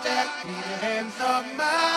protect me the hands of my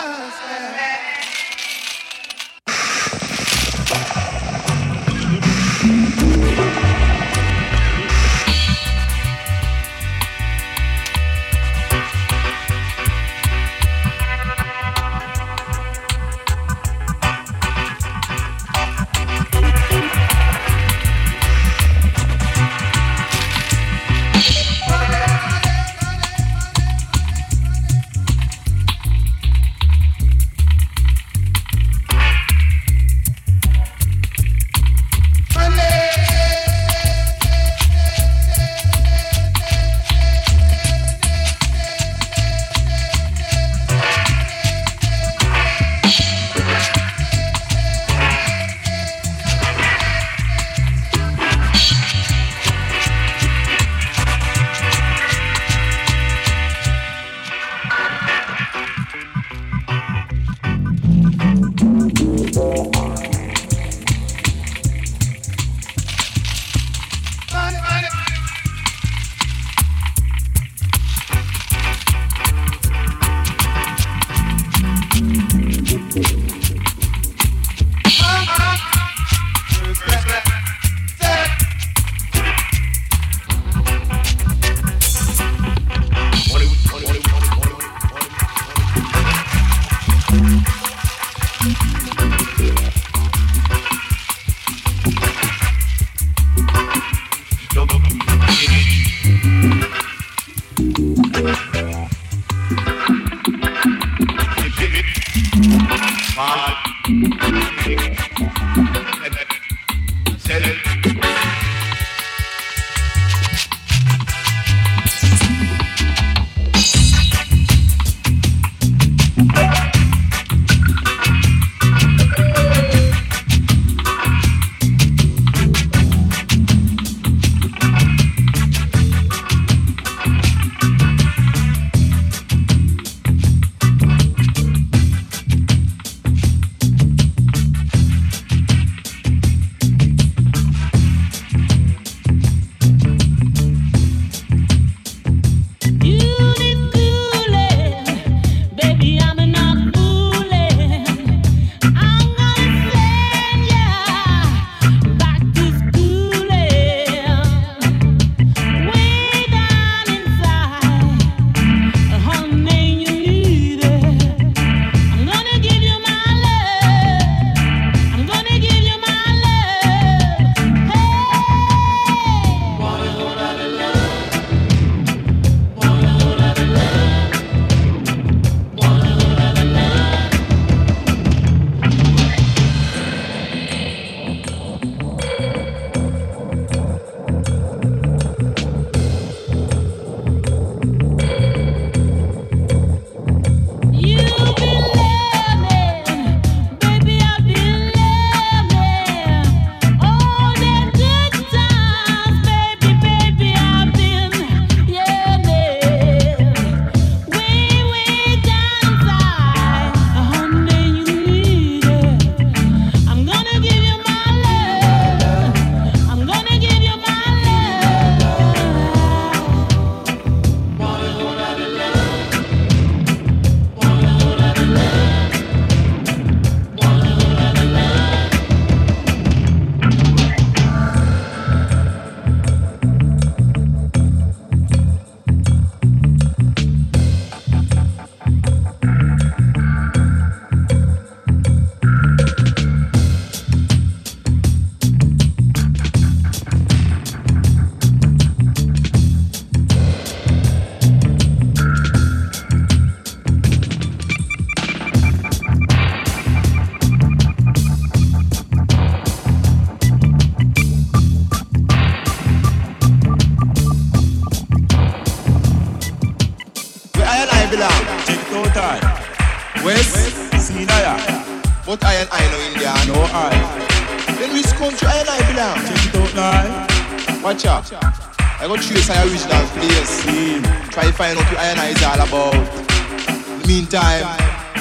find out what Ayana is all about. Meantime,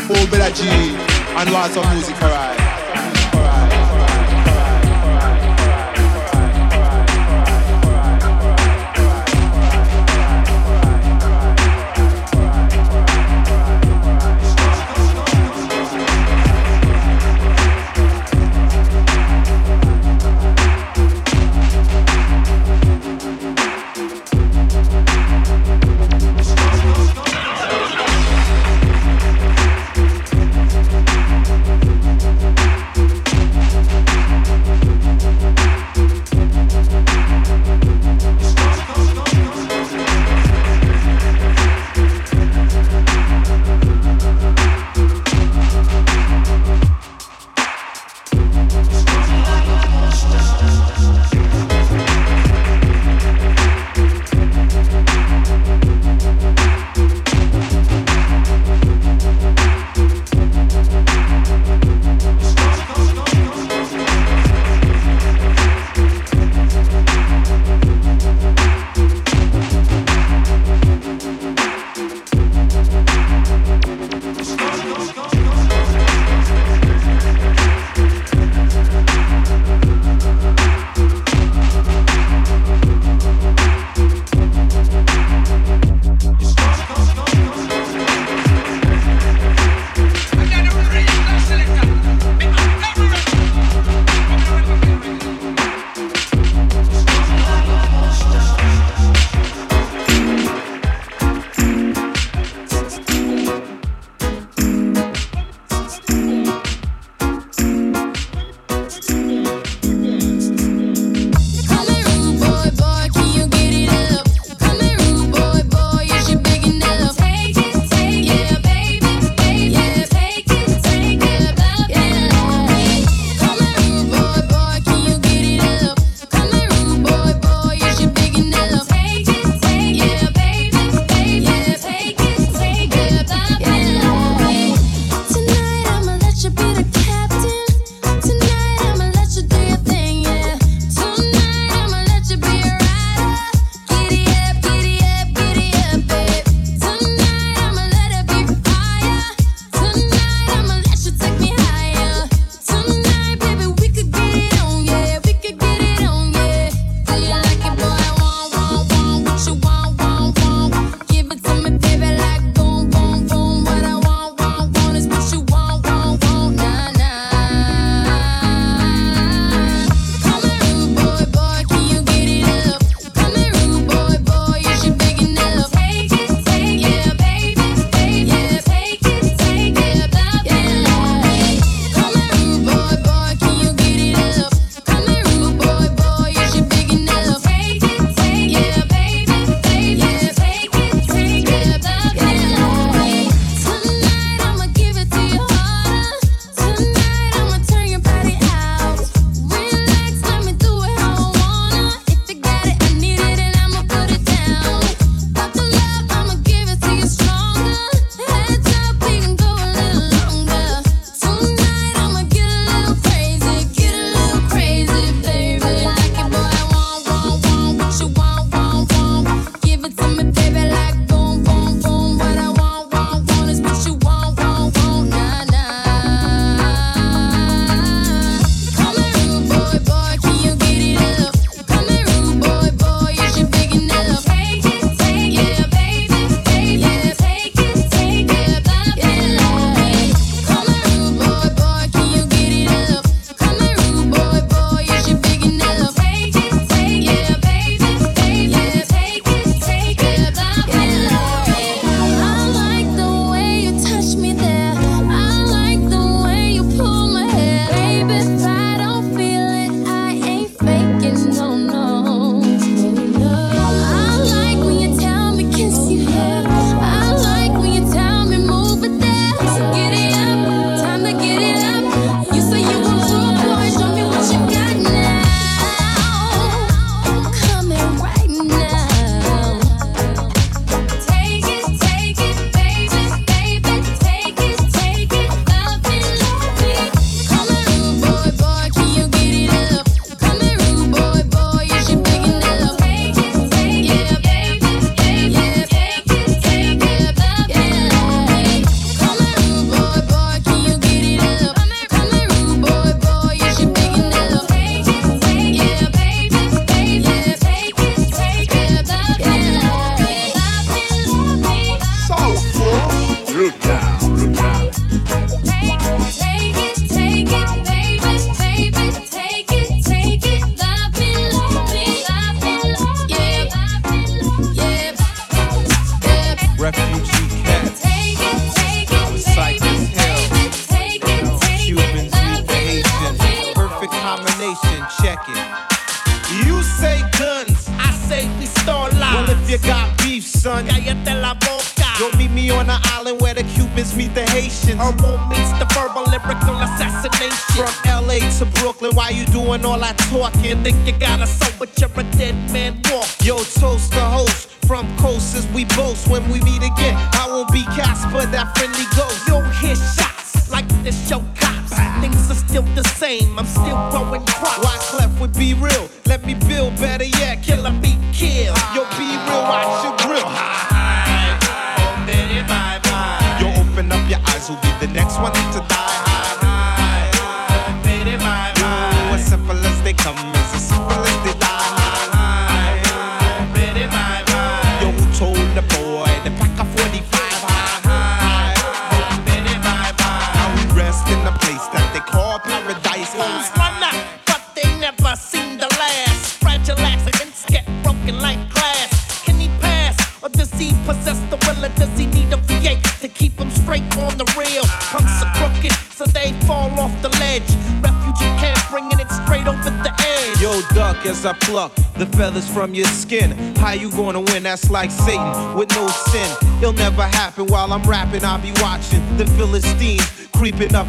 hold better G and lots of music for us.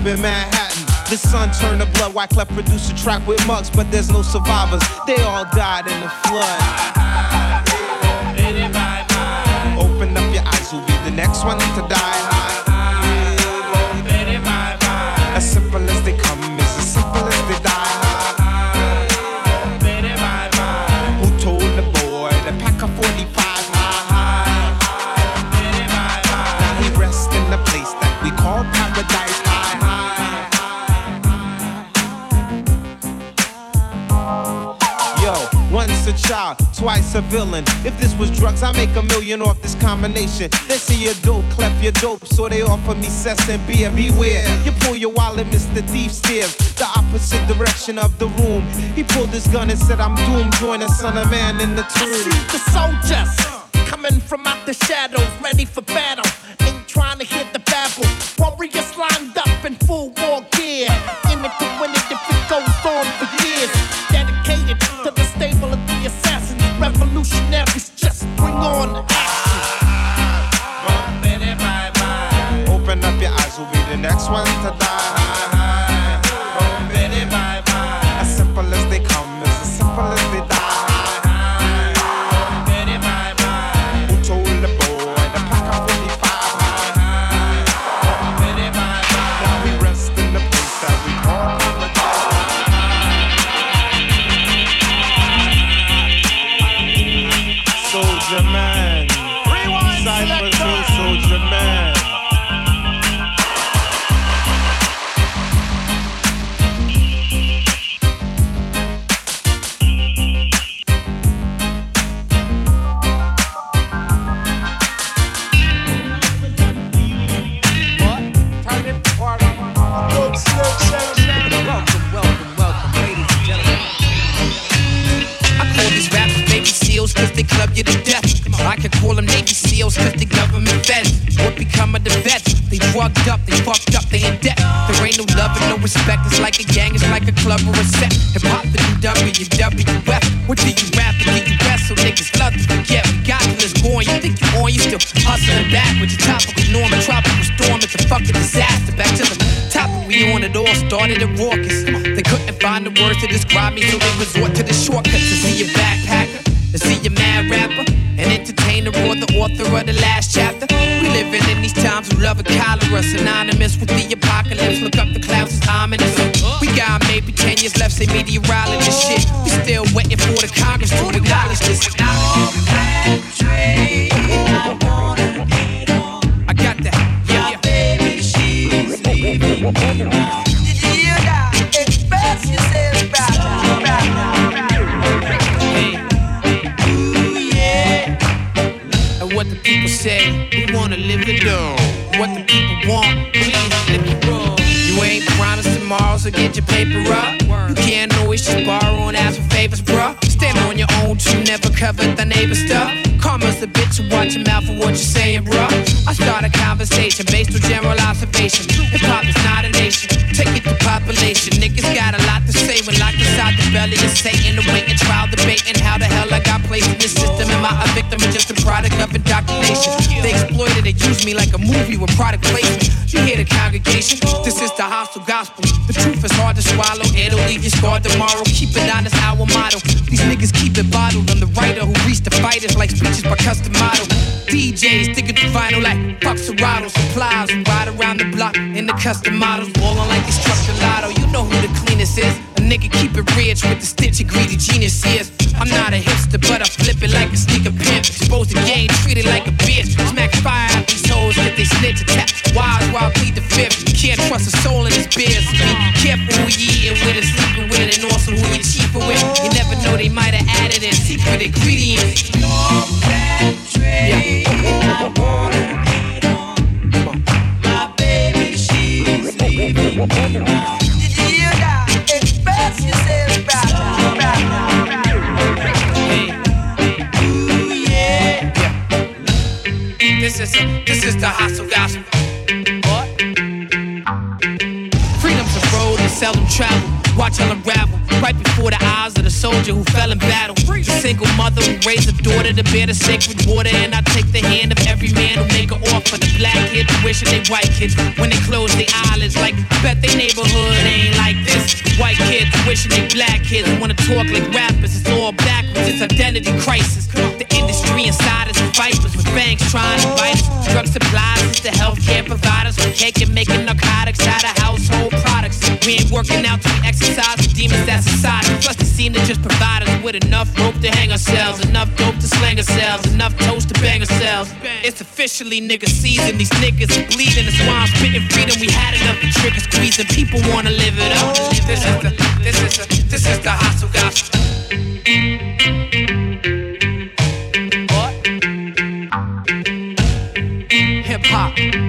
In Manhattan. The sun turned to blood. Wyclef produced a track with mugs, but there's no survivors. They all died in the flood. Open up your eyes, who'll be the next one to die? Twice a villain. If this was drugs, I make a million off this combination. They see your dope, clef your dope, so they offer me cess and beer. Beware, you pull your wallet, Mr. Thief steers the opposite direction of the room. He pulled his gun and said, I'm doomed. Join a son of man in the I tomb. see the soldiers coming from out the shadows, ready for battle. Ain't trying to hear the babble. Warriors lined up in full war gear. One to die. Respect. It's like a gang, it's like a club or a set. Hip hop the new WWF. What do you rap do you rest? So niggas love to forget. We got you, let's. You think you on, you still hustling back with your topical norm and tropical storm. It's a fucking disaster. Back to the top we on it all started a raucous. They couldn't find the words to describe me, so they resort to the shortcuts to see a backpacker, to see a mad rapper, an entertainer or the author of the last chapter. We living in these times of love and cholera, synonymous with the apocalypse. Look up the clouds, it's ominous. We got maybe 10 years left, say meteorologist shit. We still waiting for the Congress to acknowledge this. The people say, we wanna live it up. What the people want, please live it up. You ain't promised tomorrow, so get your paper up. You can't always just borrow and ask for favors, bruh. Stand on your own, you never covet the neighbor stuff. Karma's a bitch, watch your mouth for what you're saying, bro. I start a conversation based on general observation. Hip hop is not a nation. Take it to population. Niggas got a lot to say when locked of Satan. Awaiting trial, debating how the hell I got placed in the system. Am I a victim or just a product of indoctrination? They exploited and used me like a movie with product placement. You hear the congregation? This is the hostile gospel. The truth is hard to swallow. It'll leave you scarred tomorrow. Keep it honest, our motto. These niggas keep it bottled. I'm the writer who reached the fighters like speeches by custom model. DJs sticking to vinyl like Pop Serato supplies. Ride around the block in the custom models. Ballin' like it's truck lotto. You know who is. A nigga keep it rich with the stitch and greedy genius is. I'm not a hipster, but I flip it like a sneaker pimp. Exposed to game, treated like a bitch. Smack fire out these hoes, get they snitch attack. Wise while plead the fifth. Can't trust a soul in this biz. Be careful who you eating with and sleeping with, and also who you cheaping with. You never know they might have added in secret ingredients. Yeah. My baby, she's leaving This is this is the hostile gospel. What? Freedom's a road that seldom travel. Watch unravel right before the eyes of the soldier who fell in battle. Single mother who raised a daughter to bear the sacred water, and I take the hand of every man who make a offer. The black kids wishing they white kids when they close their eyelids. Like bet their neighborhood ain't like this. White kids wishing they black kids wanna talk like rappers. It's all backwards. It's identity crisis. The industry insiders and vipers with banks trying to bite us. Drug supplies is the healthcare providers. We're taking making narcotics out of household products. We ain't working out to exercise the demons that society. Plus they seem to just provide us with enough rope to hang ourselves, enough dope to slang ourselves, enough toast to bang ourselves. It's officially nigga season. These niggas are bleeding. That's why I'm spitting freedom. We had enough of trigger squeezing. People wanna live it up. Oh, this is the this is the this is the hostile gospel. What? Hip hop.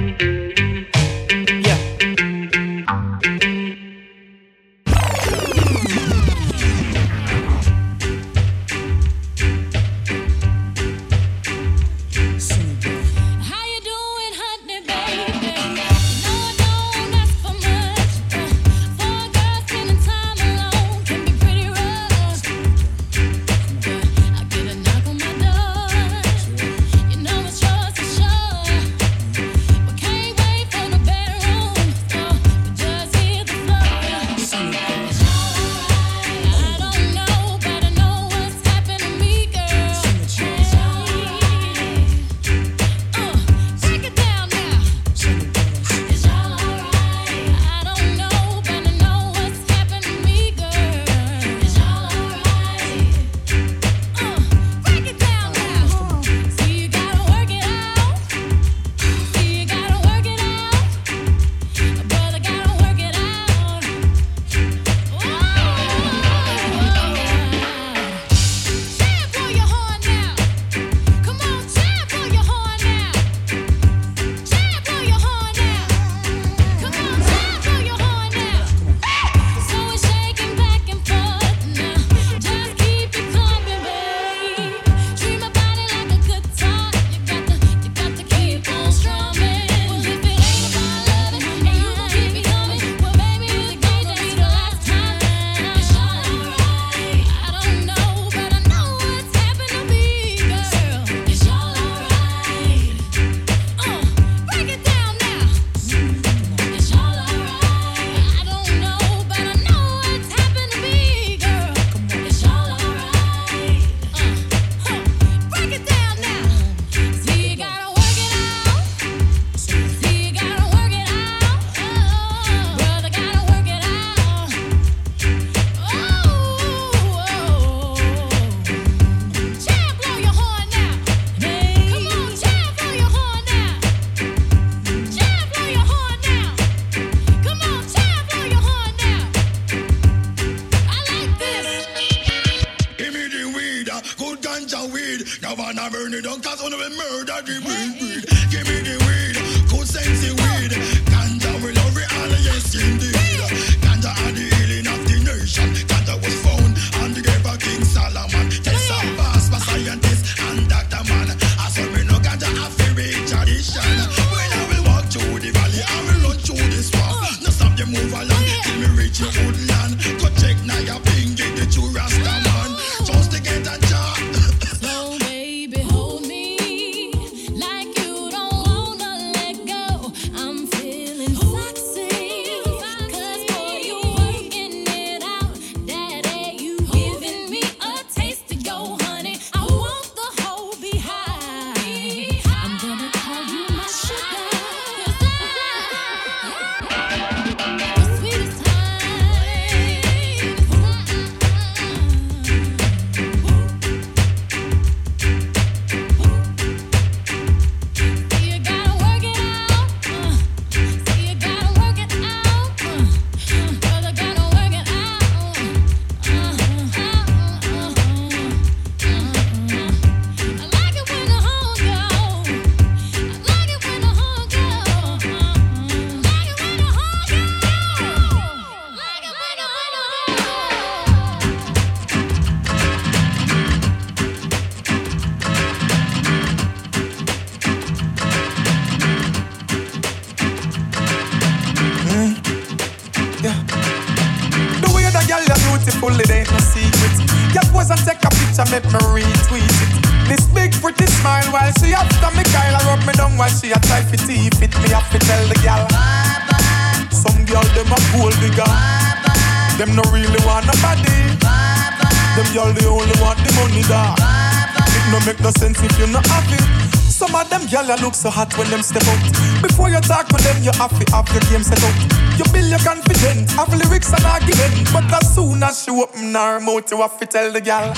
So hot when them step out. Before you talk to them, you have to have your game set out. You build your confidence, have lyrics and argument. But as soon as she open her mouth, you have to tell the gyal.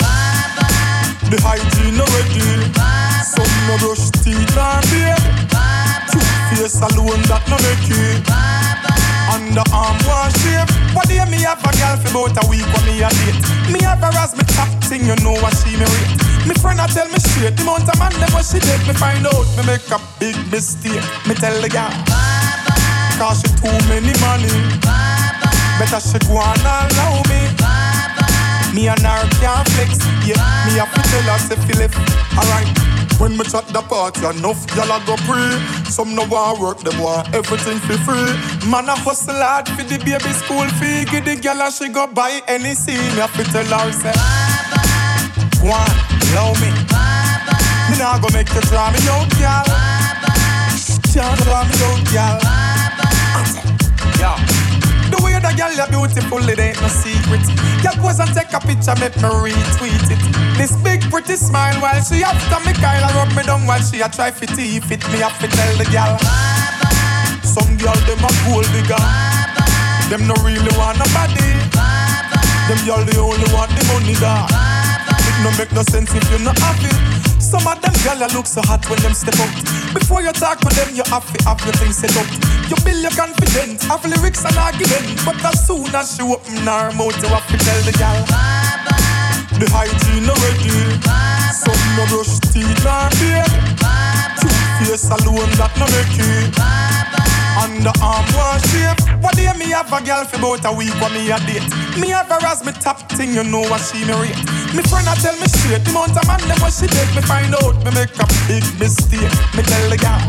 The hygiene already. Some no brush teeth and beard. Two face alone that no make it. Underarm wash shape. What day me have a girl for about a week when me a date? Me have her as me top thing, you know what she me rate. Me friend a tell me straight, the amount man them what she date. Me find out me make a big mistake. Me tell the girl, cause she too many money. Better she go and allow me. Me and her can't flex, yeah. Me have to tell her say feel it, alright. When me chat the party, enough gyal a go free. Some no want work, them want everything for free. Man a hustle hard for the baby school fee. Give the gyal and she go buy any scene. Me have to tell her say, Go on, love me. Me nah go make you draw me out, gyal. Can't me out. Yeah. The way the girl you beautiful, it ain't no secret. You pose and take a picture, make me retweet it. This big pretty smile while she after me Kyle rub me down while she a try fi teeth it. Me have to tell the girl. Some girl them a gold digger. Them no really want nobody. Them girl they only want the money da. It no make no sense if you not have it. Some of them girl you look so hot when them step out. Before you talk to them, you have to have your things set up. You build your confidence, have lyrics and argument. But as soon as she open her mouth, you have to tell the girl. The hygiene already. Some no brush teeth and beard. Two face alone that no make it. Underarm shape. What day me have a girl for about a week when me a date? Me have her as me top thing, you know what she me rate. Me friend a tell me straight, the amount man them what she take. Me find out me make a big mistake. Me tell the girl,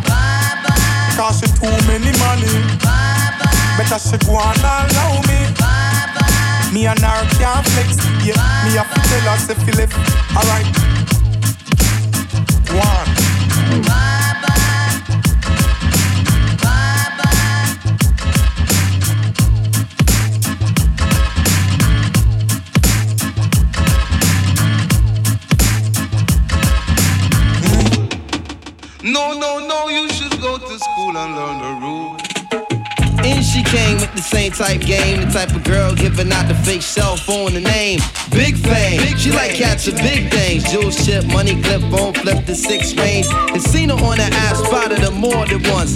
cause she too many money. Bye bye. Better she go and allow me. Bye bye. Me and her can't flex, yeah. Me have to tell her say it, alright. One. No, came with the same type game, the type of girl giving out the fake cell phone the name. Big fame, she like catching big things. Jewel ship, money clip, phone flip the six range. And seen her on that ass, spotted her more than once.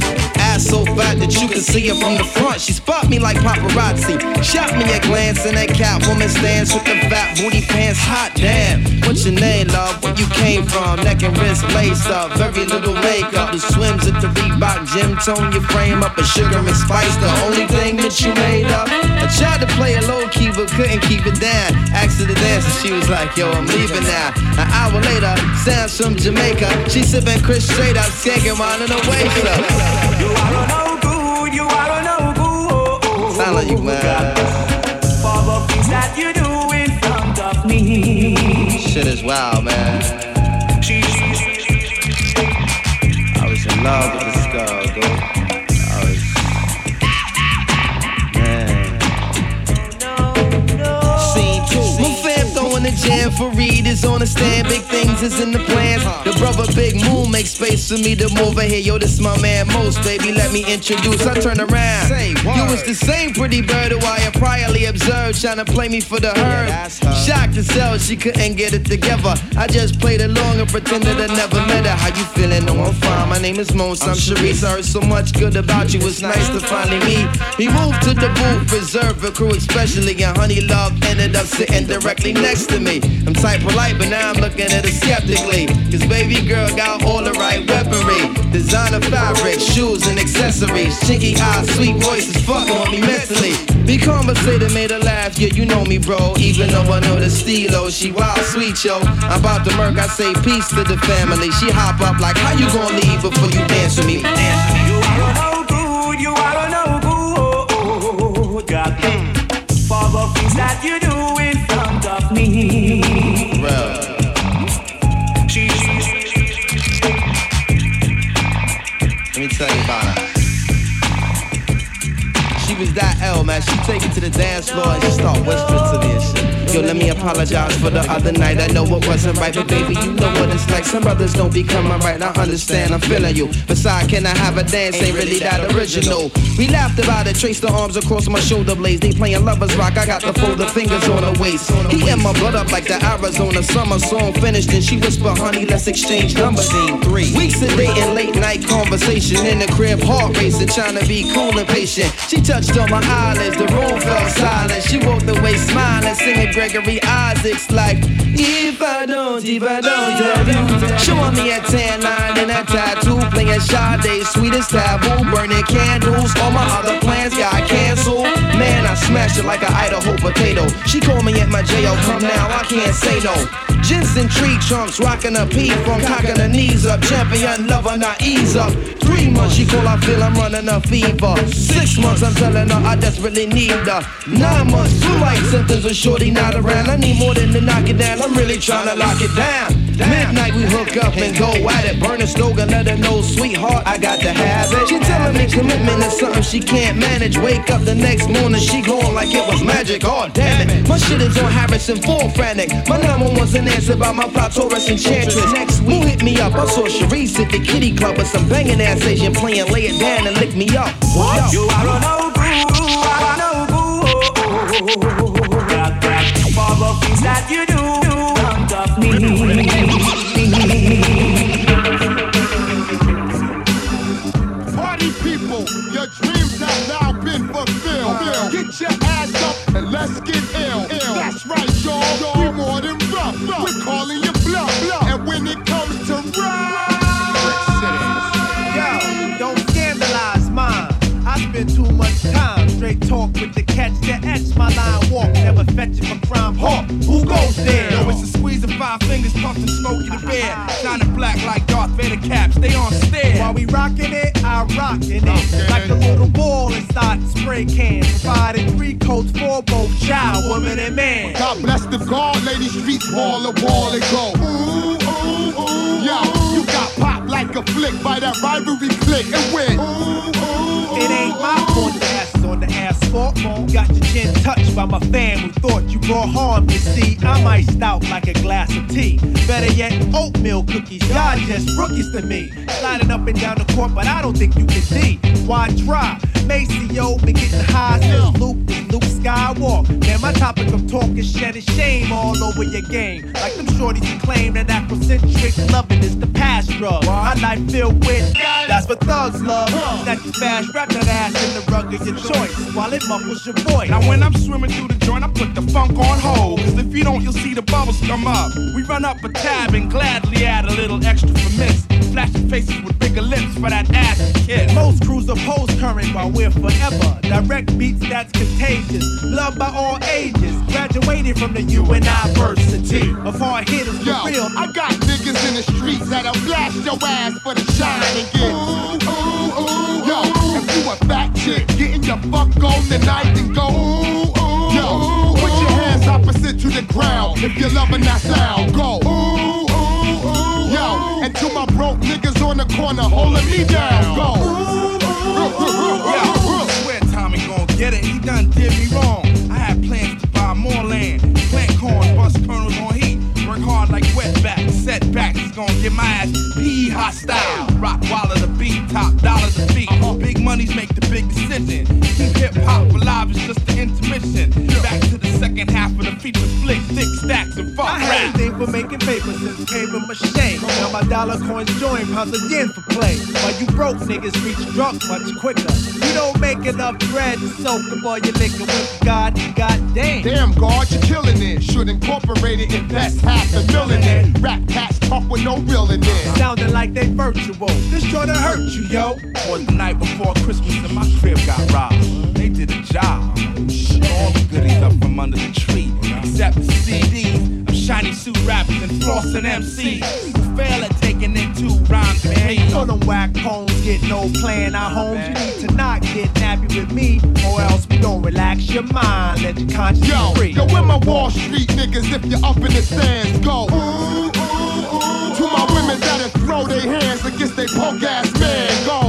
Ass so fat that you can see her from the front. She spot me like paparazzi. Shot me a glance in that Catwoman stance with the fat booty pants. Hot damn. What's your name, love? Where you came from? Neck and wrist lace up, very little makeup. The swims at the Reebok gym tone your frame up a sugar and spice. The only thing that you made up. I tried to play it low key but couldn't keep it down. Asked her to dance and she was like, Yo, I'm leaving now. An hour later, sounds from Jamaica. She sipping Chris straight up, skanking while in her waist up. You are no good, you are no good. Sound like you, man. For the things that you do in front of me. Shit is wild, man. I was in love jam for Reed is on the stand. Big things is in the plans. The brother Big Moon makes space for me to move in here. Yo, this my man Most, baby. Let me introduce. I turn around. You was the same pretty bird who I had priorly observed, trying to play me for the herd. Shocked to sell, she couldn't get it together. I just played along and pretended I never met her. How you feeling? No, I'm fine. My name is Mons. I'm Sharice. I heard so much good about you. It's nice to finally meet. We moved to the booth, reserved for crew, especially. And Honey Love ended up sitting directly next to me. I'm type polite, but now I'm looking at her skeptically. Cause baby girl got all the right weaponry. Designer fabric, shoes and accessories. Chinky eyes, sweet voices, fuck on me mentally. Be conversated, made her laugh, yeah, you know me, bro. Even though I know the stilo, she wild sweet, yo. I'm about to murk, I say peace to the family. She hop up like, how you gonna leave before you dance with me? Dance with me. You are no good, you are Was that L, man. She take it to the dance floor and she start whispering to me and shit. Yo, let me apologize for the other night. I know it wasn't right, but baby, you know what it's like. Some brothers don't be coming right. I understand, I'm feeling you. Besides, can I have a dance? Ain't really that original. We laughed about it, traced the arms across my shoulder blades. They playing lovers rock. I got the folded fingers on the waist. He and my blood up like the Arizona summer song finished. And she whisper, honey, let's exchange numbers. Scene three. Weeks of dating, late night conversation in the crib, heart racing, trying to be cool and patient. She touched on my eyelids, the room fell silent. She walked away smiling, singing Gregory Isaacs like, If I don't, if I don't tell you. Showing me a tan line and a tattoo, playing Sade, sweetest taboo, burning candles. All my other plans got canceled. Man, I smashed it like an Idaho potato. She called me at my jail, come now, I can't say no. Jensen tree trunks, rocking a P from cocking her knees up. Champion lover, not ease up. Three months, she call, I feel I'm running a fever. Six months, I'm telling her I desperately need her. Nine months, flu like symptoms of shorty not around. I need more than to knock it down, I'm really trying to lock it down. Midnight, we hook up and go at it. Burn a slogan, let her know, sweetheart, I got to have it. She telling me commitment is something she can't manage. Wake up the next morning, she going like it was magic. Oh, damn it. My shit is on Harrison, full frantic. My 911's an answer by my plot Taurus enchantress. Next week, who hit me up? I saw Sharice at the kitty club with some banging ass Asian playing, lay it down and lick me up. What? You are an old boo, an old boo. Things that you do. Front of me. Party people, your dreams have now been fulfilled. Get your ass up and let's get ill. That's right, y'all. We more than rough. We're calling you bluff. And when it comes to rap, Yo, don't scandalize mine. I spend too much time straight talk with the catch that etch my line walk. Never fetch it for crime. Hawk, who goes there? Yo, it's a squeeze of five fingers, puffing smoke in the bed. Shining black like Darth Vader caps, they on stairs. While we rockin' it, I rockin' it. Like a little ball inside spray can. Providing three coats for both child, woman, and man. God bless the guard, lady streets wall to wall and go. Ooh, ooh, ooh. Yo, you got popped like a flick by that rivalry click and went. Ooh, ooh, It ain't my fault the ass on the asphalt. Got your chin touched by my fan who thought you brought harm. You see, I'm iced out like a glass of tea. Better yet, oatmeal cookies. Y'all just rookies to me. Sliding up and down the court, but I don't think you can see. Why try? Macy, yo, been getting high since Luke was Luke Skywalker. Man, my topic of talk is shedding shame all over your game. Like them shorties who claim that Afrocentric loving is the past drug. My life filled with that's what thugs love. That you fast, wrap that ass in the rug of your choice while it muffles your voice. Now when I'm swimming through the joint, I put the funk on hold. Cause if you don't, you'll see the bubbles come up. We run up a tab and gladly add a little extra for miss. Flashing faces with bigger lips for that ass kiss. Most crews oppose current while we're forever. Direct beats that's contagious. Loved by all ages. Graduated from the university of hard hitters for Yo, real. I got niggas in the streets that'll blast your ass for the shine and get. Ooh, ooh, ooh. Yo, if you a fat chick, getting your fuck on tonight and go. Ooh, Yo, put your hands opposite to the ground if you're loving that sound. Go. Ooh, ooh, ooh. Yo, and to my broke niggas on the corner holding me down. Go. I swear Tommy gon' get it. He done did me wrong. I had plans to buy more land, plant corn, bust kernels on heat, work hard like wetbacks, setbacks. Is gonna get my ass pee hostile. Rock wallet the beat, top dollars a beat. Big money's make the big decision. Keep hip hop alive, it's just the intermission. Back to the second half of the feature flick, thick stacks and fuck I had rap. a thing for making paper since paper mache. Now my dollar coins join pounds of yen for play. While you broke niggas reach drunk much quicker. You don't make enough bread to soak up all your liquor with God, goddamn. Damn, God, you're killing it. Should incorporate it, invest half a million in it. Rap cats talk with no real in it. Sounding like they virtual. This joint'll hurt you, yo. Was the night before Christmas and my crib got robbed. They did a job. All the goodies up from under the tree, except the CDs Chinese suit rappers and flossing MCs who fail at taking in two rhymes man. me. Them whack homes get no plan. Our homes, you need to not get nappy with me, or else we don't relax your mind. Let your conscience yo, free. Yo, where my Wall Street niggas? If you're up in the stands, go. Ooh, ooh, ooh. To my women that'll throw their hands against their punk ass man, go.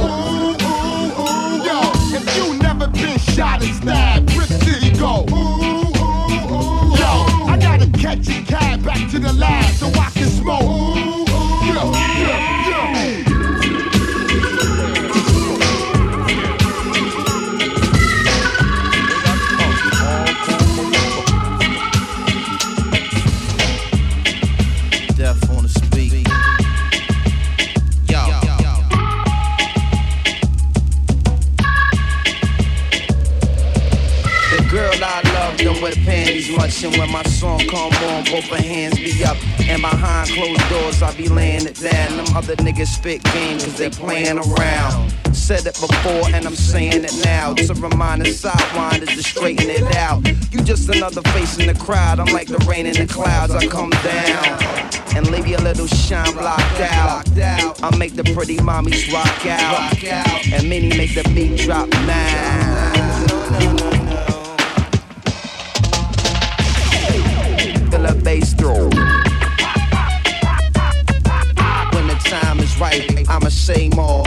Yo, if you never been shot and stabbed, Brick City, go. Yo, I gotta catch you back to the lab so I can smoke. Much, and when my song come on, both my hands be up. And behind closed doors, I be laying it down. Them other niggas spit game, cause they playing around. Said it before, and I'm saying it now. It's a reminder, sidewinders to straighten it out. You just another face in the crowd. I'm like the rain in the clouds, I come down. And leave your little shine blocked out. I make the pretty mommies rock out. And many make the beat drop now. The bass through. When the time is right, I'ma say more.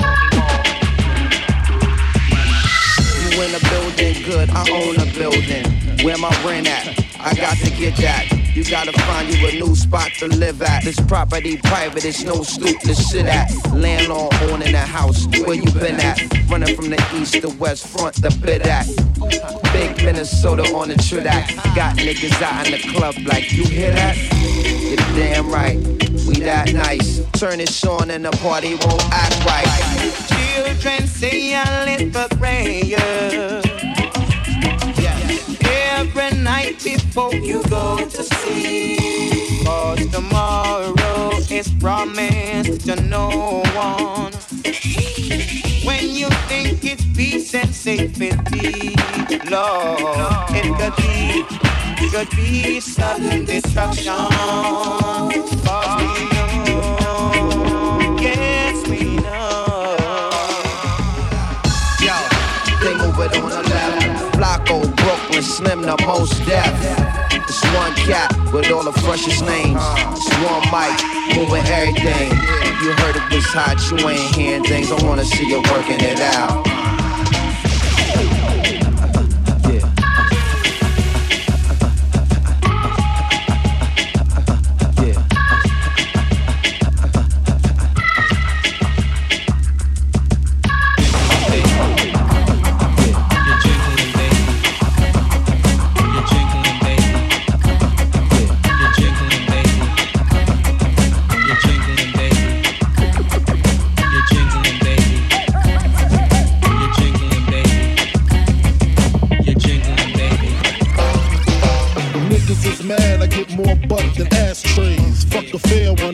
You in a building, good, I own a building. Where my rent at? I got to get that. You gotta find you a new spot to live at. This property private, it's no stoop to sit at. Landlord owning a house, where you been at? Running from the east to west, front the bit at. Big Minnesota on the track. Got niggas out in the club like, you hear that? You're damn right, we that nice. Turn this on and the party won't act right. Children say a little prayer every night before you go to sleep. Cause tomorrow is promised to no one. When you think it's peace and safety, Lord, it could be, could be sudden destruction. Cause we know, yes we know. Yo, they move it on the left. Flacco, Brooklyn, Slim, the most deaf. It's one cat with all the freshest names. It's one mic, moving everything. You heard it was hot, you ain't hearing things. I wanna see you working it out.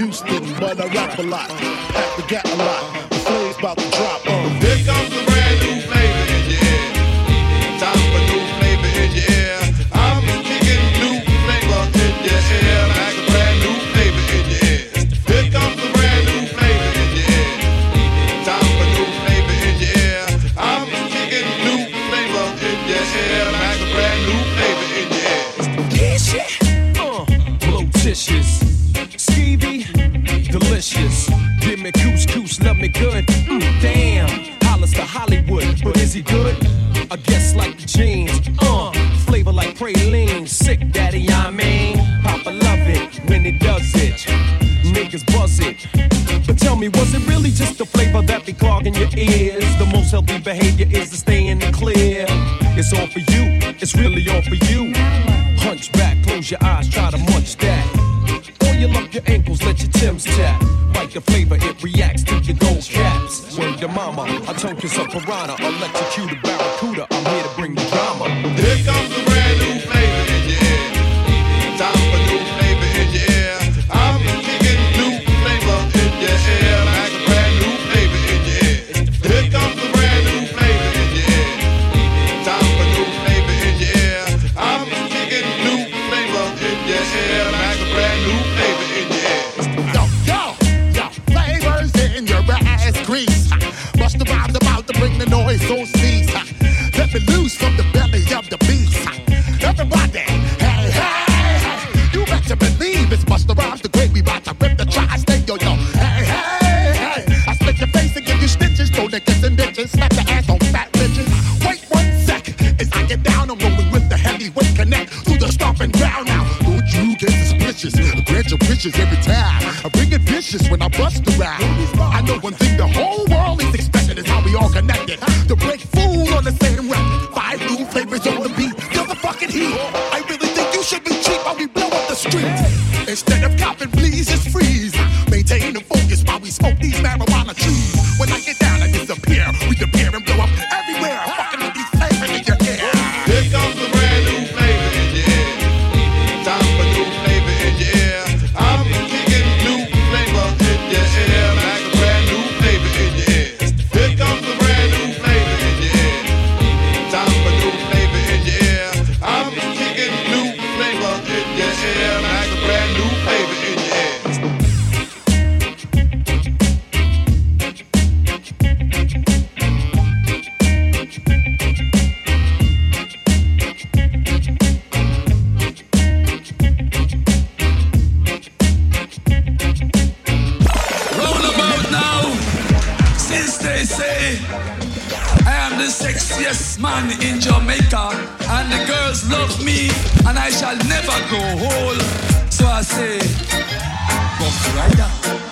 Houston, but I rap a lot. Pack the gat a lot. Say, Buff Rider.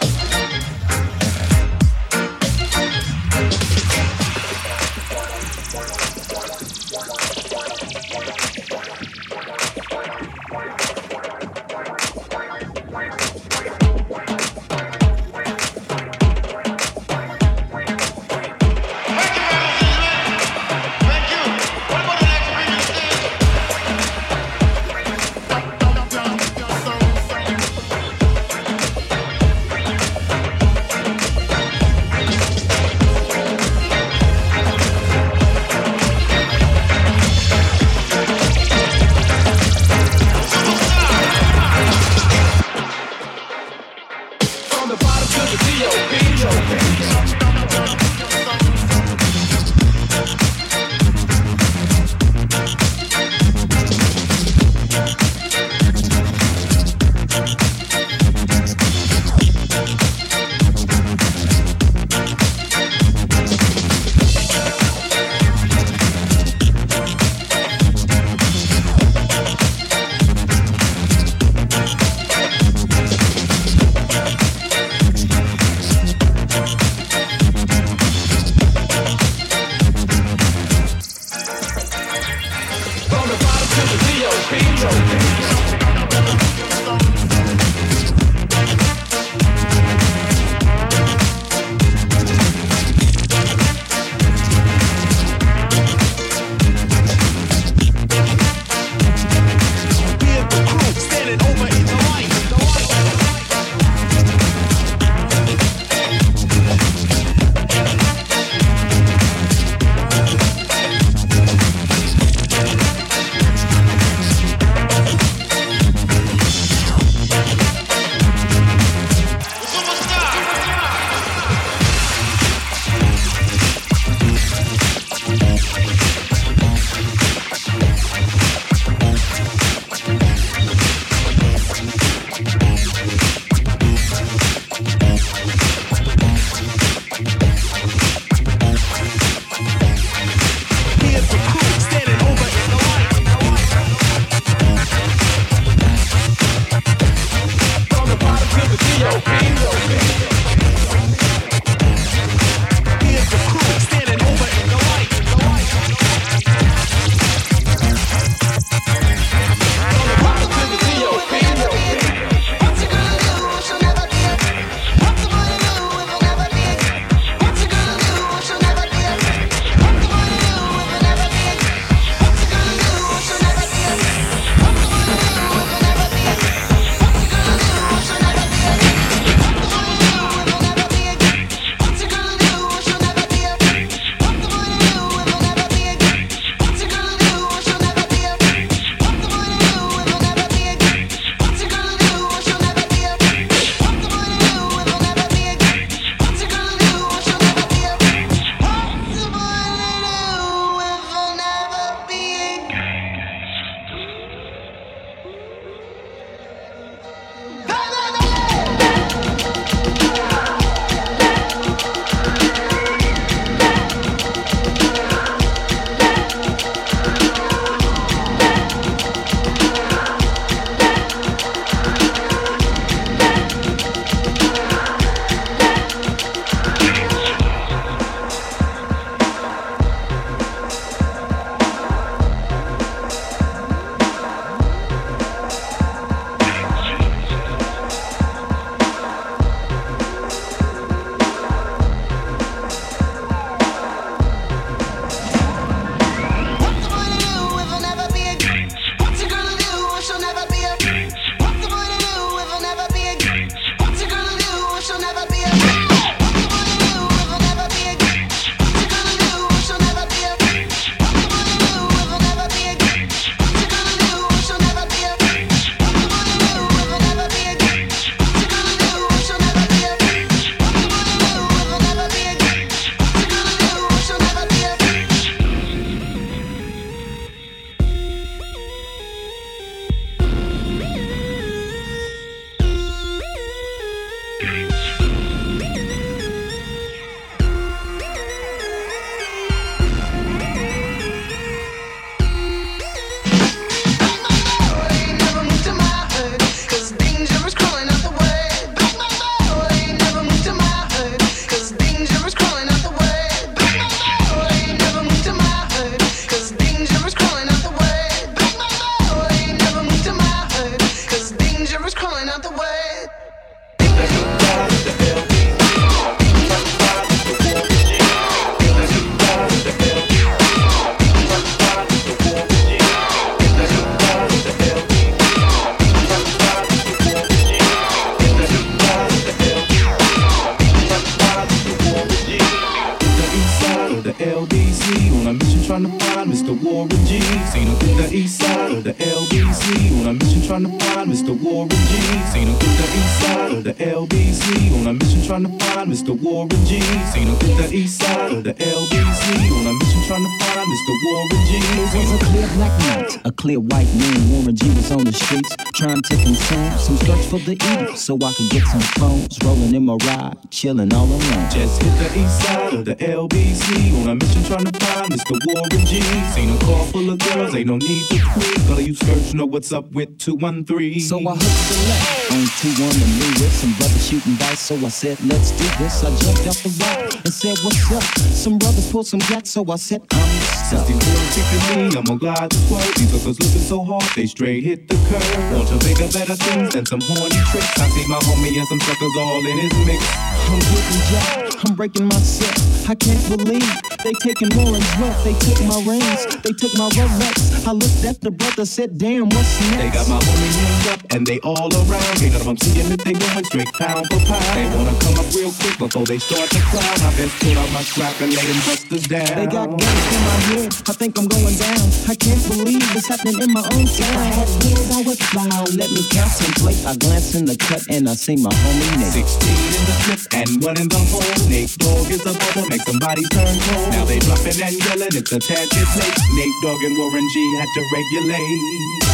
White. Warren G was on the streets trying to consume some drugs for the evil, so I could get some phones. Rolling in my ride, chilling all alone. Just hit the east side of the LBC on a mission trying to find Mr. Warren G. Seen a car full of girls, ain't no need to creep. Color you skirts know what's up with 213. So I hooked the left on 2 1 and me with some brothers shooting dice. So I said, let's do this. I jumped off the rock and said, what's up? Some brothers pulled some gas, so I said, I'm Since these girls picking me, I'm gonna glide the swerve. These suckers looking so hard, they straight hit the curve. Want to bigger, better things than some horny tricks. I see my homie and some suckers all in his mix. I'm getting jacked, I'm breaking myself. I can't believe they taking more and wealth. They took my rings, they took my Rolex. I looked at the brother, said, damn, what's next? They got my homie hemmed up and they all around. Can't none of them see him if they going straight pound for pound. They wanna come up real quick before they start to cry. I best pull out my strap and lay them busters down. They got guns in my head, I think I'm going down. I can't believe it's happening in my own town. If I had wings, I would fly. Let me contemplate. I glance in the cut and I see my homie Nate. 16 in the clip and one in the hole. Nate Dogg is a bubble, make somebody turn cold. Now they dropping and yelling, it's a tad bit late. Nate Dogg and Warren G had to regulate.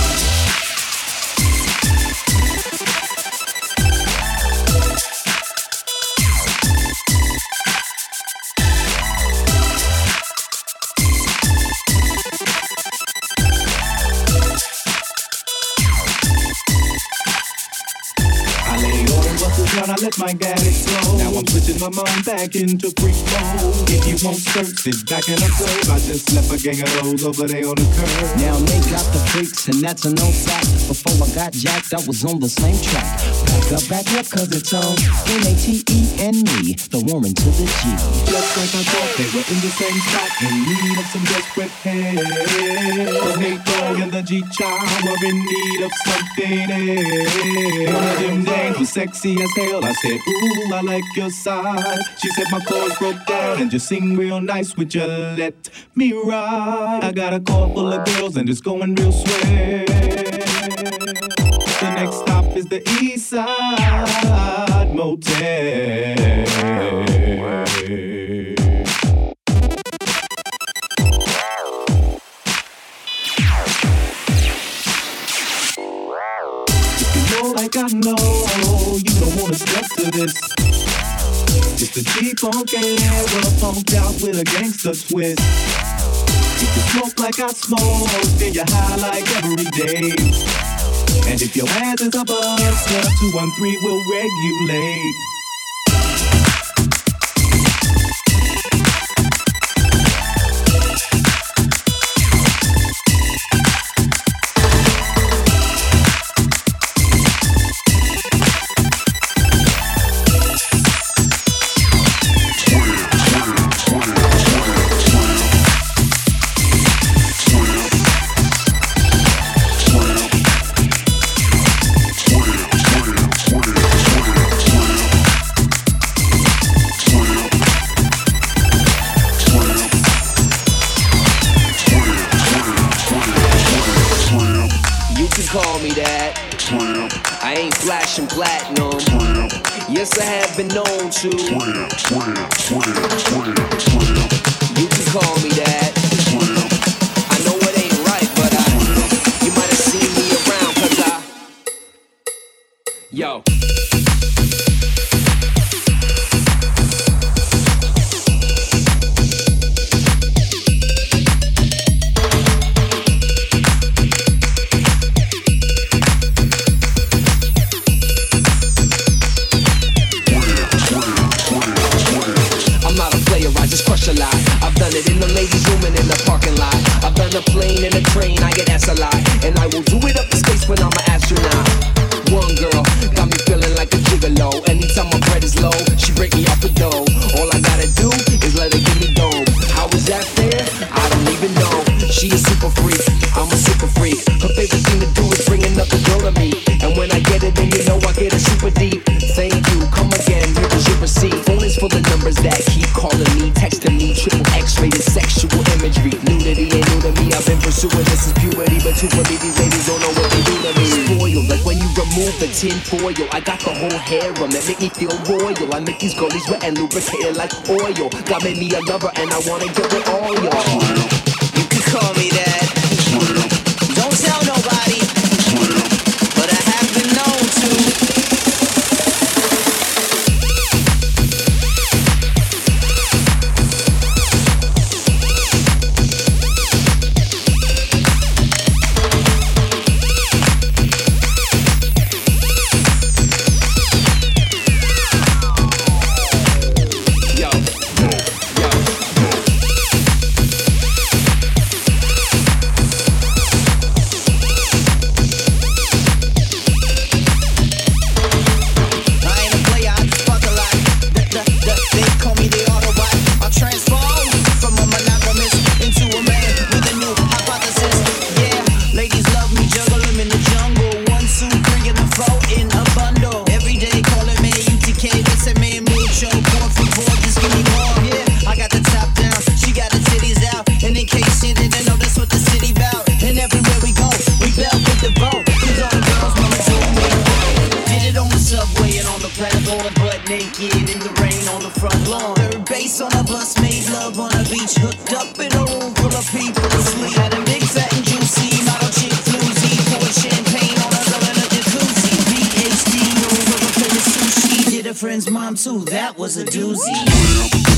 Let my gadget flow. Now I'm switching my mind back into freak mode. If you won't search, sit back and observe. I just left a gang of those over there on the curb. Now they got the freaks, and that's a no fact. Before I got jacked, I was on the same track. Back up, back up, cause it's on N-A-T-E and me, the Warren to the G. Just like I thought, they were in the same spot in need of some desperate help. But Nate and the G-Child were in need of something else. One of them dames was sexy as hell. I said, Ooh, I like your side. She said my chords broke down and just sing real nice. Would you let me ride? I got a car full of girls and it's going real swell. The next stop is the East Side Motel. Like I know, you don't wanna step to this. It's the G-Funk era, funked out with a gangster twist. If you smoke like I smoke, then you're high like every day. And if your ass is a buster, 213 will regulate. Mom too, that was a doozy.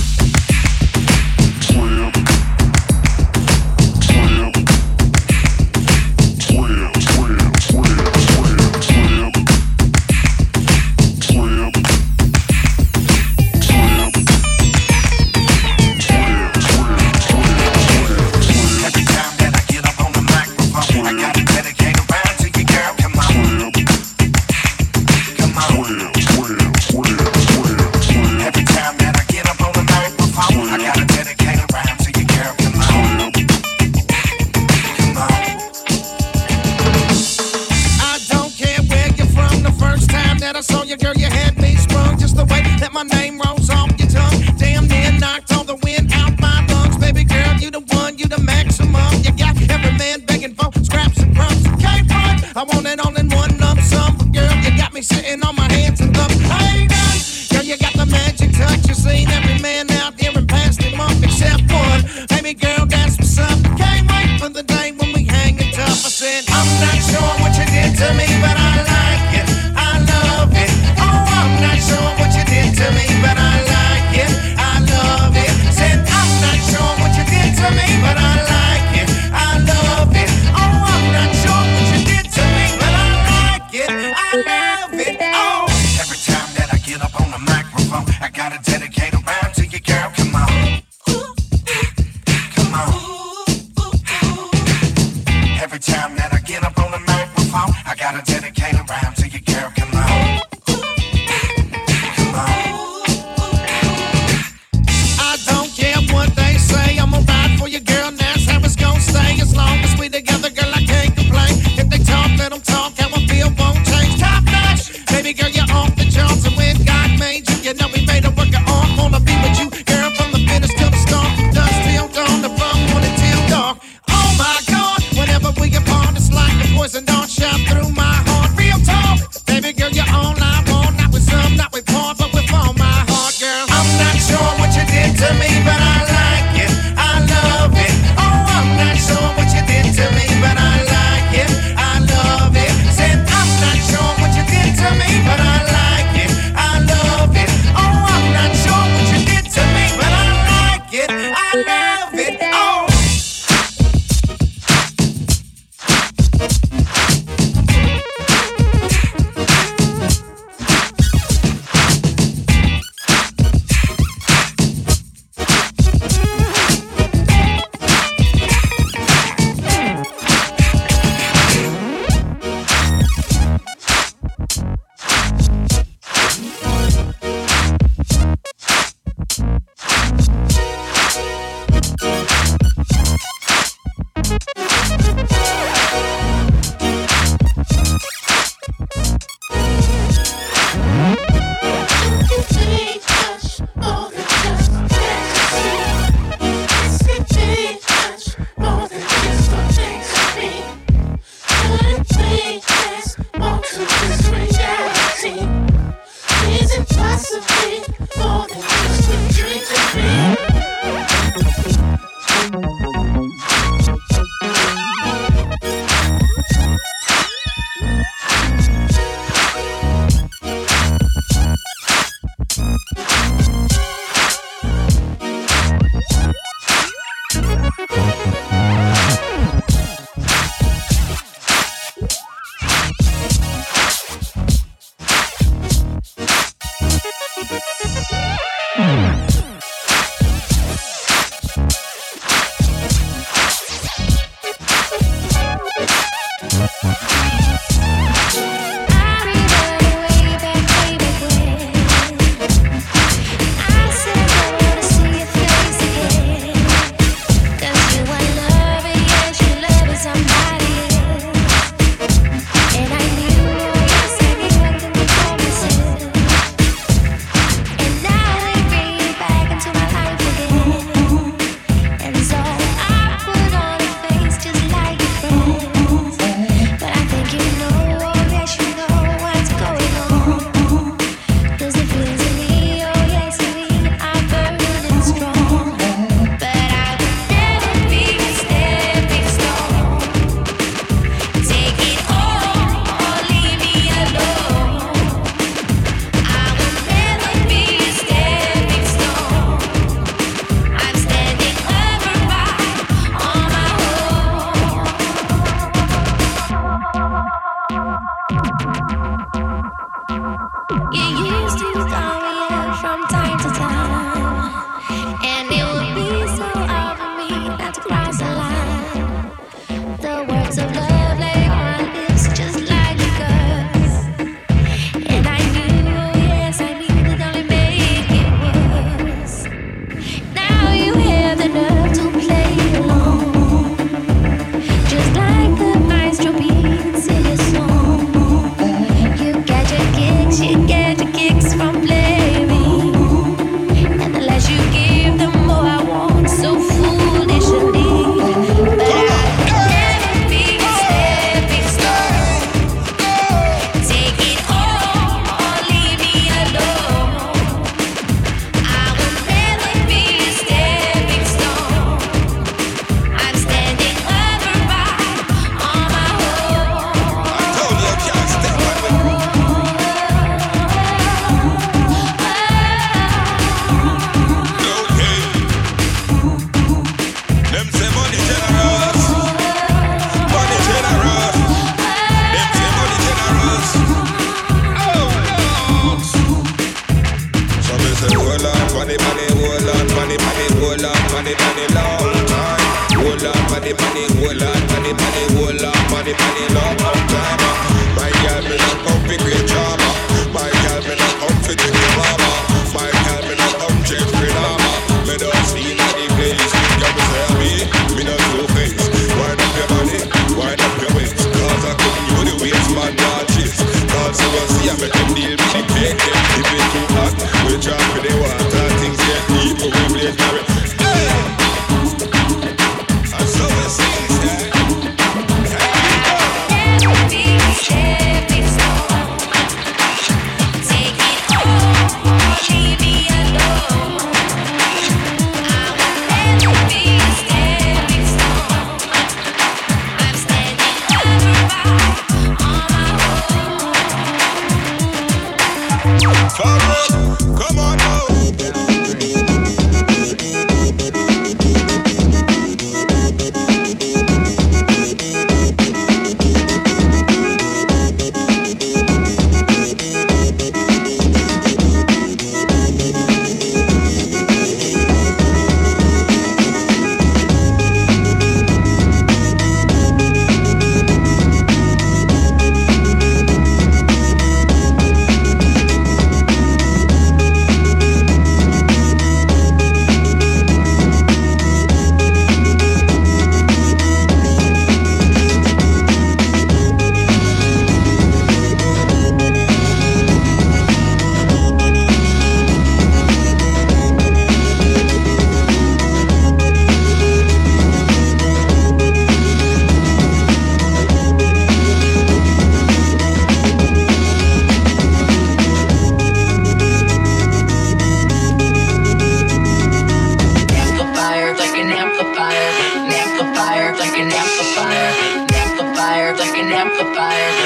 Amplifier,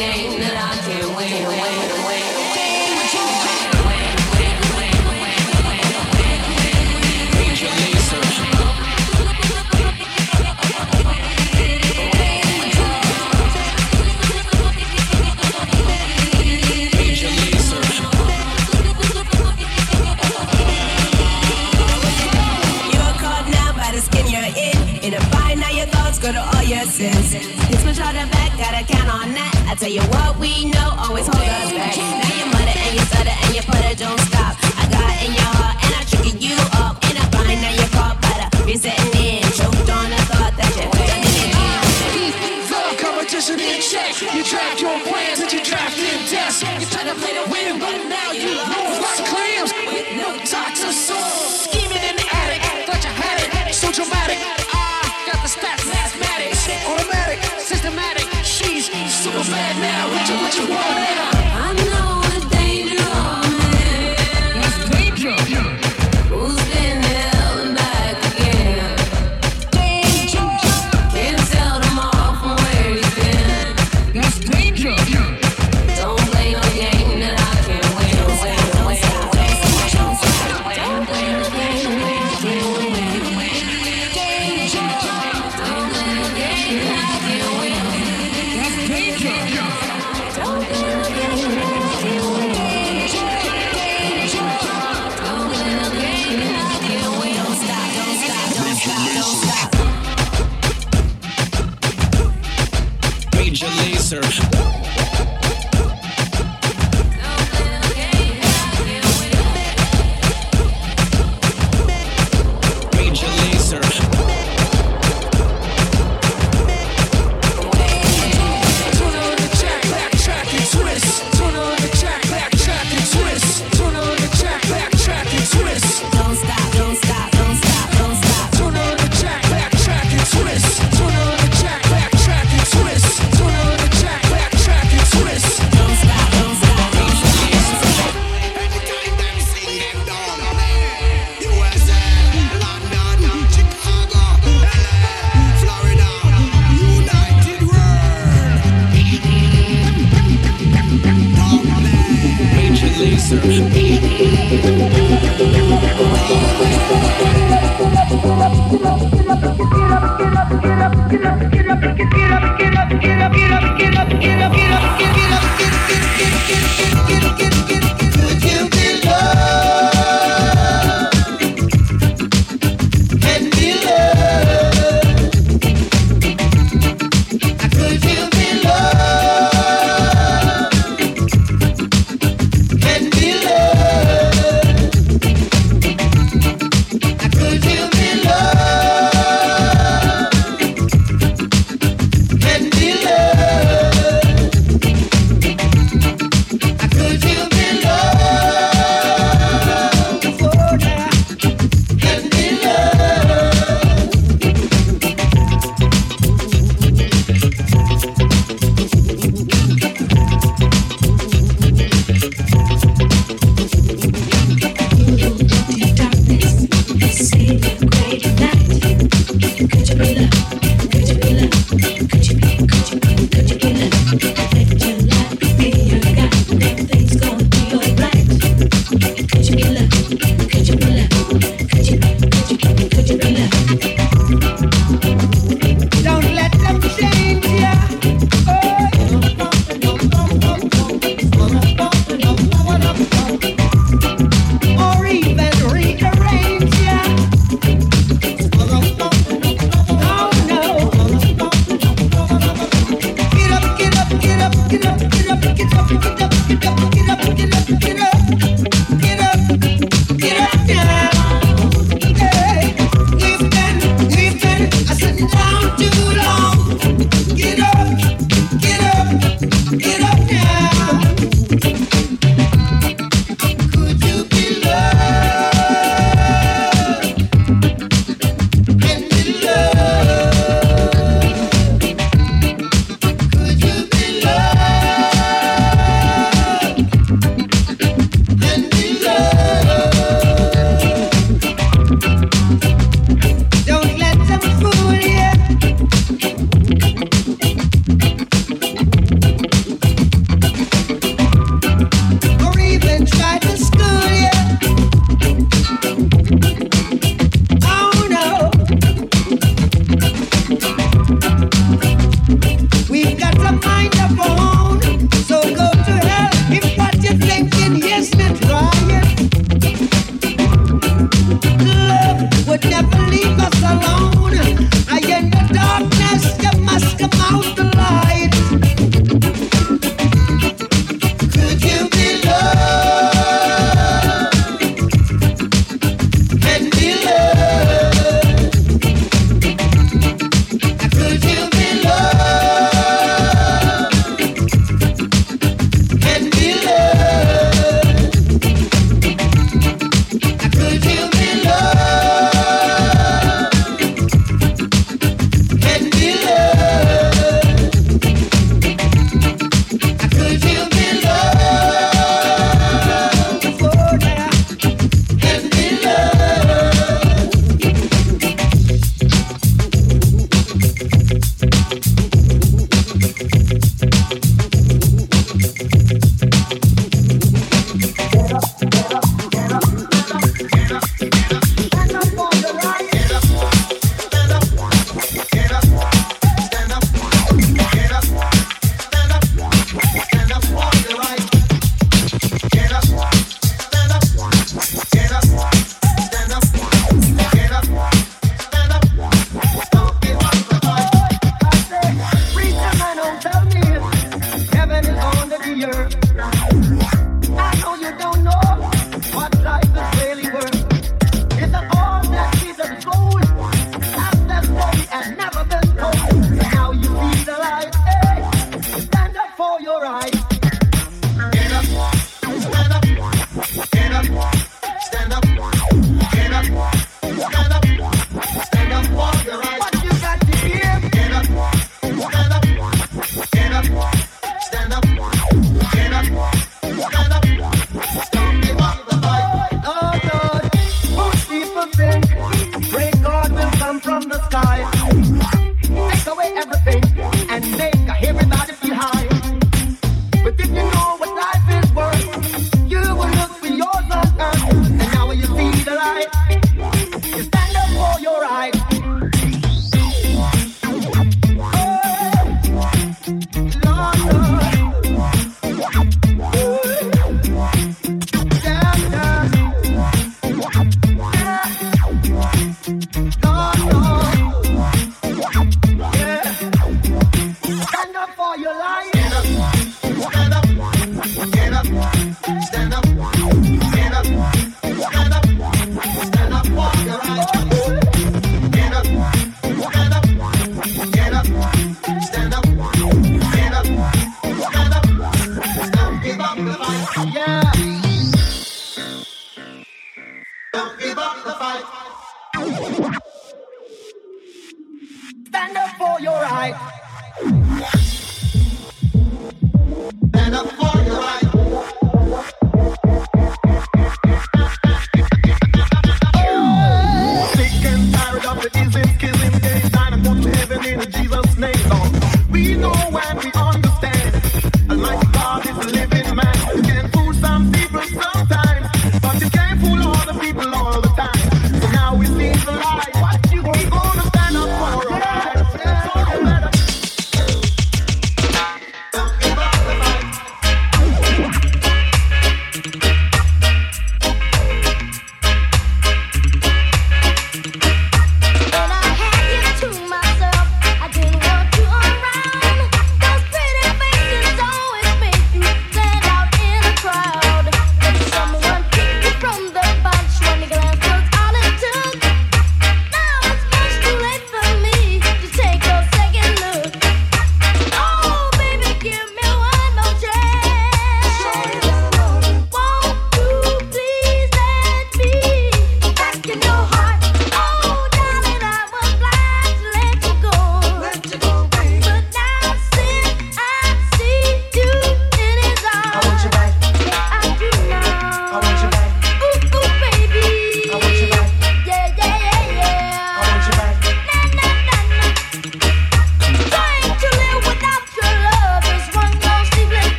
game that I can't win. tell you what we know always hold us back. Now your mother and your stutter and your putter don't stop. I got in your heart and I tricked you up. In a bind, now you're caught by the resetting in. Choked on the thought that you're done it again. Love competition in check. You draft your plans and you draft your death. You try to play to win, but now you lose. What's clear?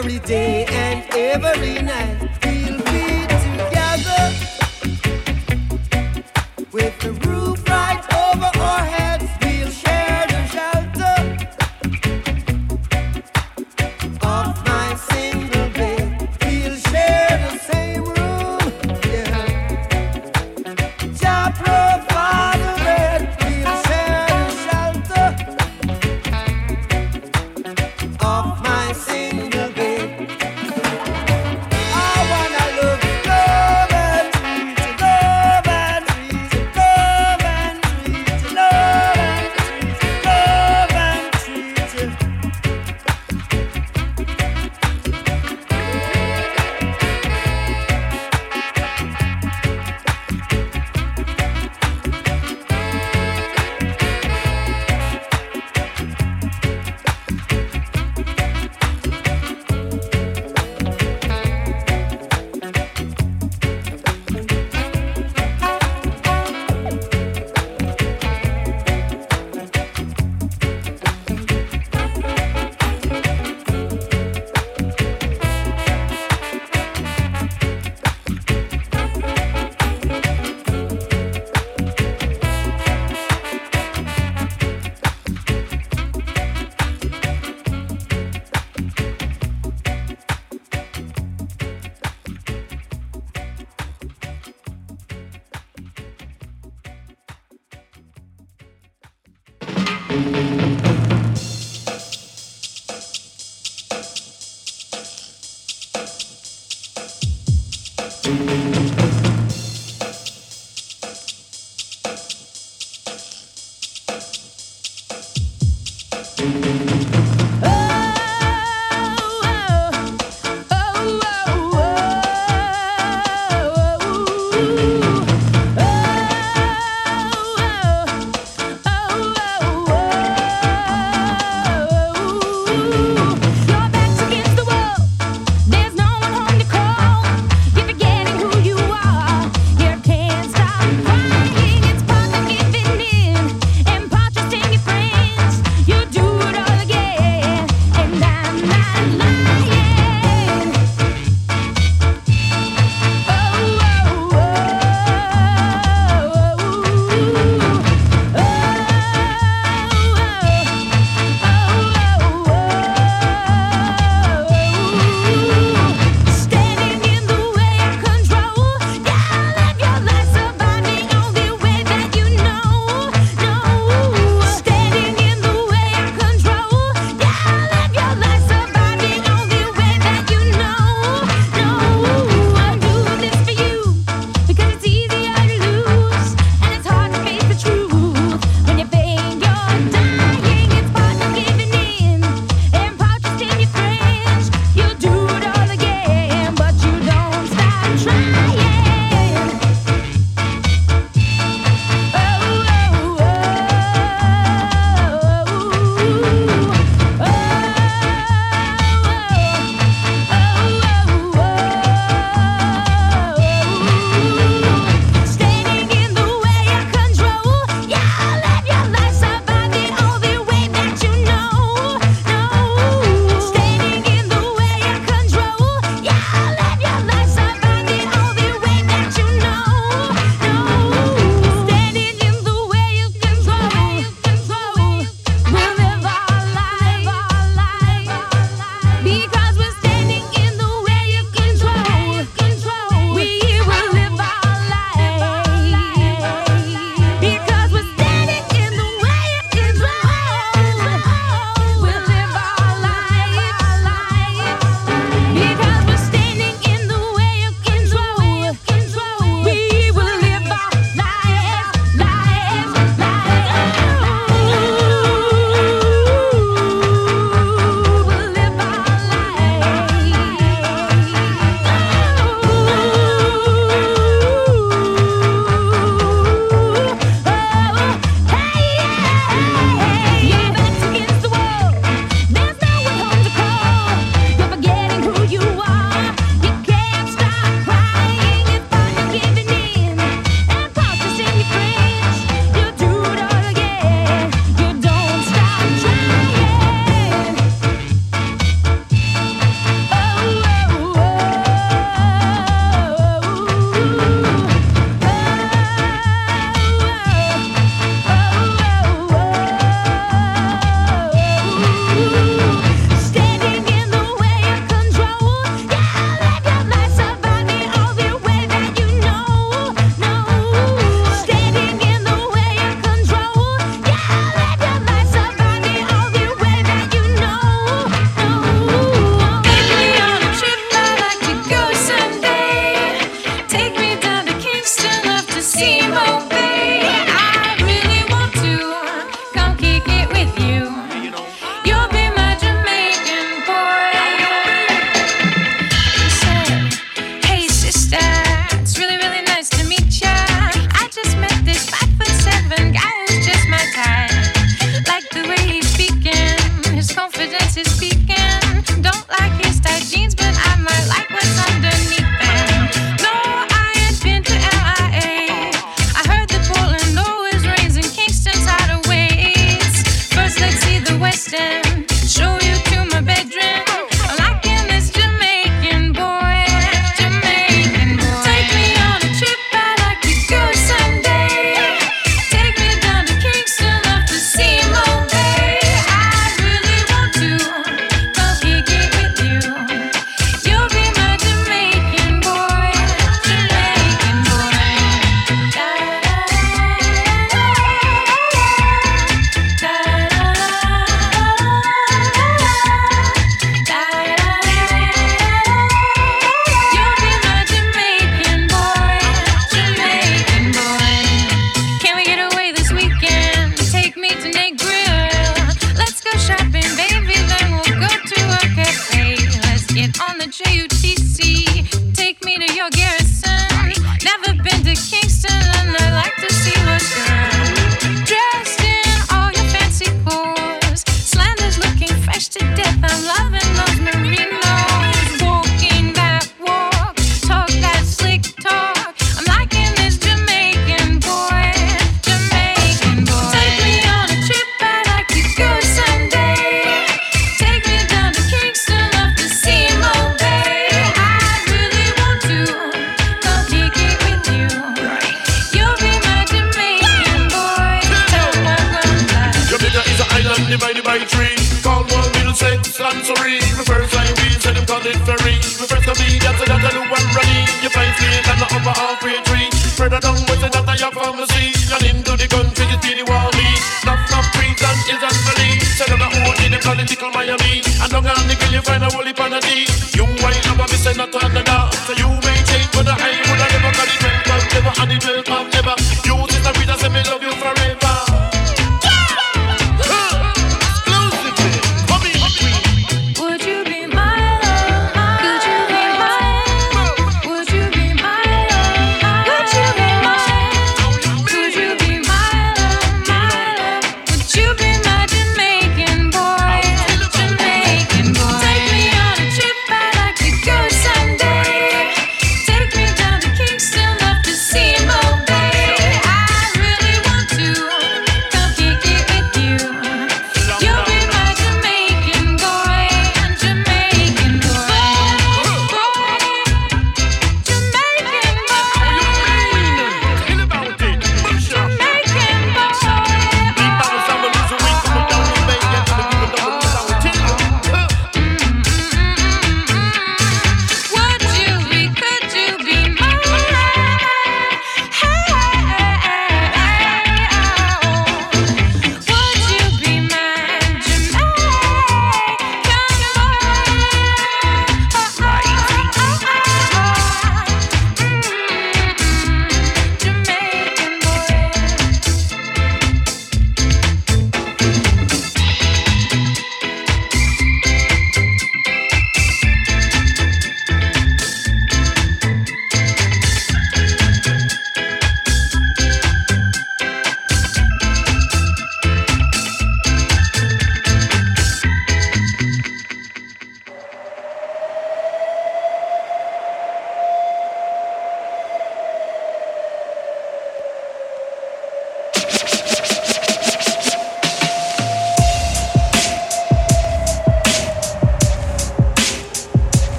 Every day and every night.